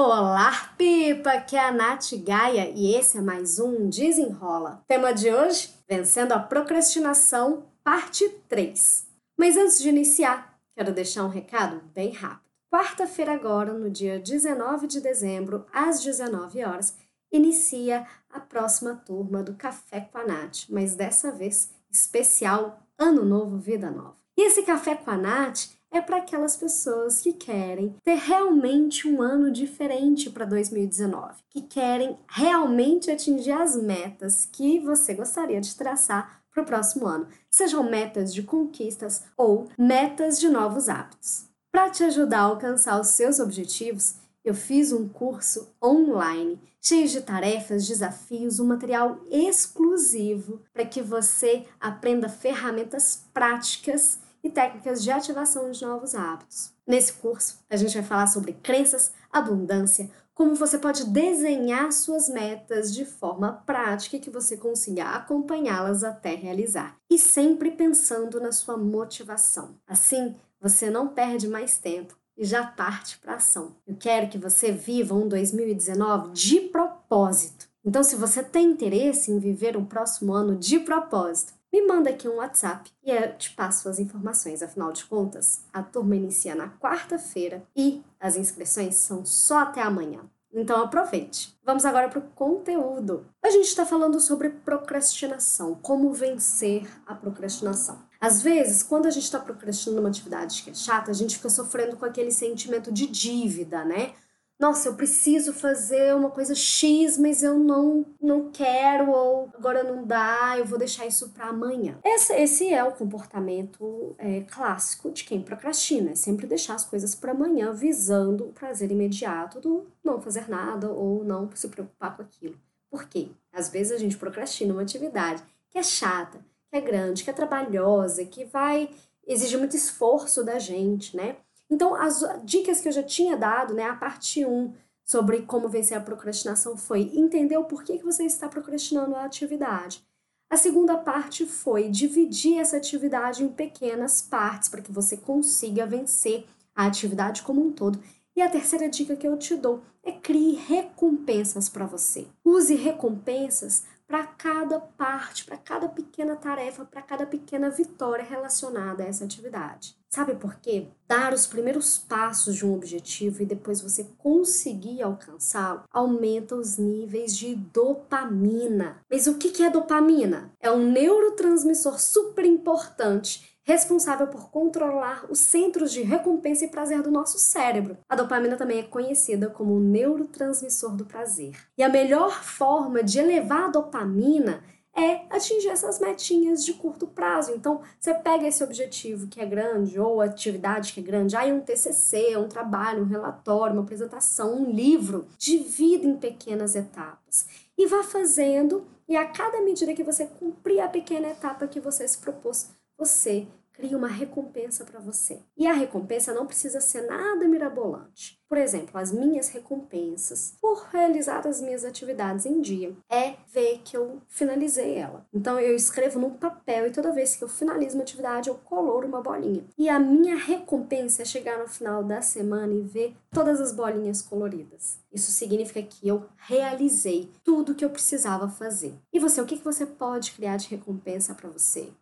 Olá, Pipa! Que é a Nath Gaia e esse é mais um Desenrola. Tema de hoje: Vencendo a Procrastinação, parte 3. Mas antes de iniciar, quero deixar um recado bem rápido. Quarta-feira, agora, no dia 19 de dezembro, às 19 horas, inicia a próxima turma do Café com a Nath, mas dessa vez especial Ano Novo, Vida Nova. E esse Café com a Nath é para aquelas pessoas que querem ter realmente um ano diferente para 2019, que querem realmente atingir as metas que você gostaria de traçar para o próximo ano, sejam metas de conquistas ou metas de novos hábitos. Para te ajudar a alcançar os seus objetivos, eu fiz um curso online cheio de tarefas, desafios, um material exclusivo para que você aprenda ferramentas práticas e técnicas de ativação de novos hábitos. Nesse curso, a gente vai falar sobre crenças, abundância, como você pode desenhar suas metas de forma prática e que você consiga acompanhá-las até realizar. E sempre pensando na sua motivação. Assim, você não perde mais tempo e já parte para ação. Eu quero que você viva um 2019 de propósito. Então, se você tem interesse em viver um próximo ano de propósito, me manda aqui um WhatsApp e eu te passo as informações. Afinal de contas, a turma inicia na quarta-feira e as inscrições são só até amanhã. Então aproveite. Vamos agora para o conteúdo. A gente está falando sobre procrastinação, como vencer a procrastinação. Às vezes, quando a gente está procrastinando uma atividade que é chata, a gente fica sofrendo com aquele sentimento de dívida, né? Nossa, eu preciso fazer uma coisa X, mas eu não, não quero, ou agora não dá, eu vou deixar isso para amanhã. Esse, esse é o comportamento é, clássico de quem procrastina, é sempre deixar as coisas para amanhã, visando o prazer imediato do não fazer nada ou não se preocupar com aquilo. Por quê? Às vezes a gente procrastina uma atividade que é chata, que é grande, que é trabalhosa, que vai exigir muito esforço da gente, né? Então, as dicas que eu já tinha dado, né, a parte 1 sobre como vencer a procrastinação foi entender o porquê que você está procrastinando a atividade. A segunda parte foi dividir essa atividade em pequenas partes para que você consiga vencer a atividade como um todo. E a terceira dica que eu te dou é crie recompensas para você. Use recompensas para cada parte, para cada pequena tarefa, para cada pequena vitória relacionada a essa atividade. Sabe por quê? Dar os primeiros passos de um objetivo e depois você conseguir alcançá-lo aumenta os níveis de dopamina. Mas o que é dopamina? É um neurotransmissor super importante responsável por controlar os centros de recompensa e prazer do nosso cérebro. A dopamina também é conhecida como o neurotransmissor do prazer. E a melhor forma de elevar a dopamina é atingir essas metinhas de curto prazo. Então, você pega esse objetivo que é grande, ou atividade que é grande, aí um TCC, um trabalho, um relatório, uma apresentação, um livro, divida em pequenas etapas e vá fazendo, e a cada medida que você cumprir a pequena etapa que você se propôs, você cria uma recompensa para você. E a recompensa não precisa ser nada mirabolante. Por exemplo, as minhas recompensas por realizar as minhas atividades em dia é ver que eu finalizei ela. Então eu escrevo num papel e toda vez que eu finalizo uma atividade eu coloro uma bolinha. E a minha recompensa é chegar no final da semana e ver todas as bolinhas coloridas. Isso significa que eu realizei tudo que eu precisava fazer. E você, o que você pode criar de recompensa para você?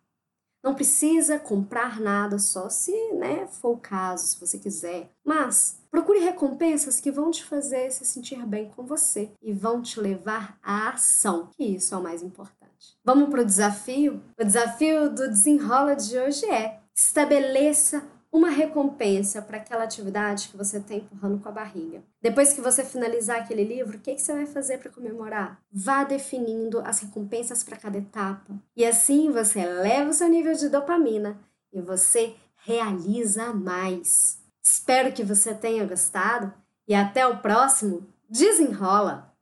Não precisa comprar nada só se né, for o caso, se você quiser. Mas procure recompensas que vão te fazer se sentir bem com você e vão te levar à ação, que isso é o mais importante. Vamos para o desafio? O desafio do desenrola de hoje é estabeleça uma recompensa para aquela atividade que você está empurrando com a barriga. Depois que você finalizar aquele livro, o que, que você vai fazer para comemorar? Vá definindo as recompensas para cada etapa. E assim você eleva o seu nível de dopamina e você realiza mais. Espero que você tenha gostado e até o próximo Desenrola!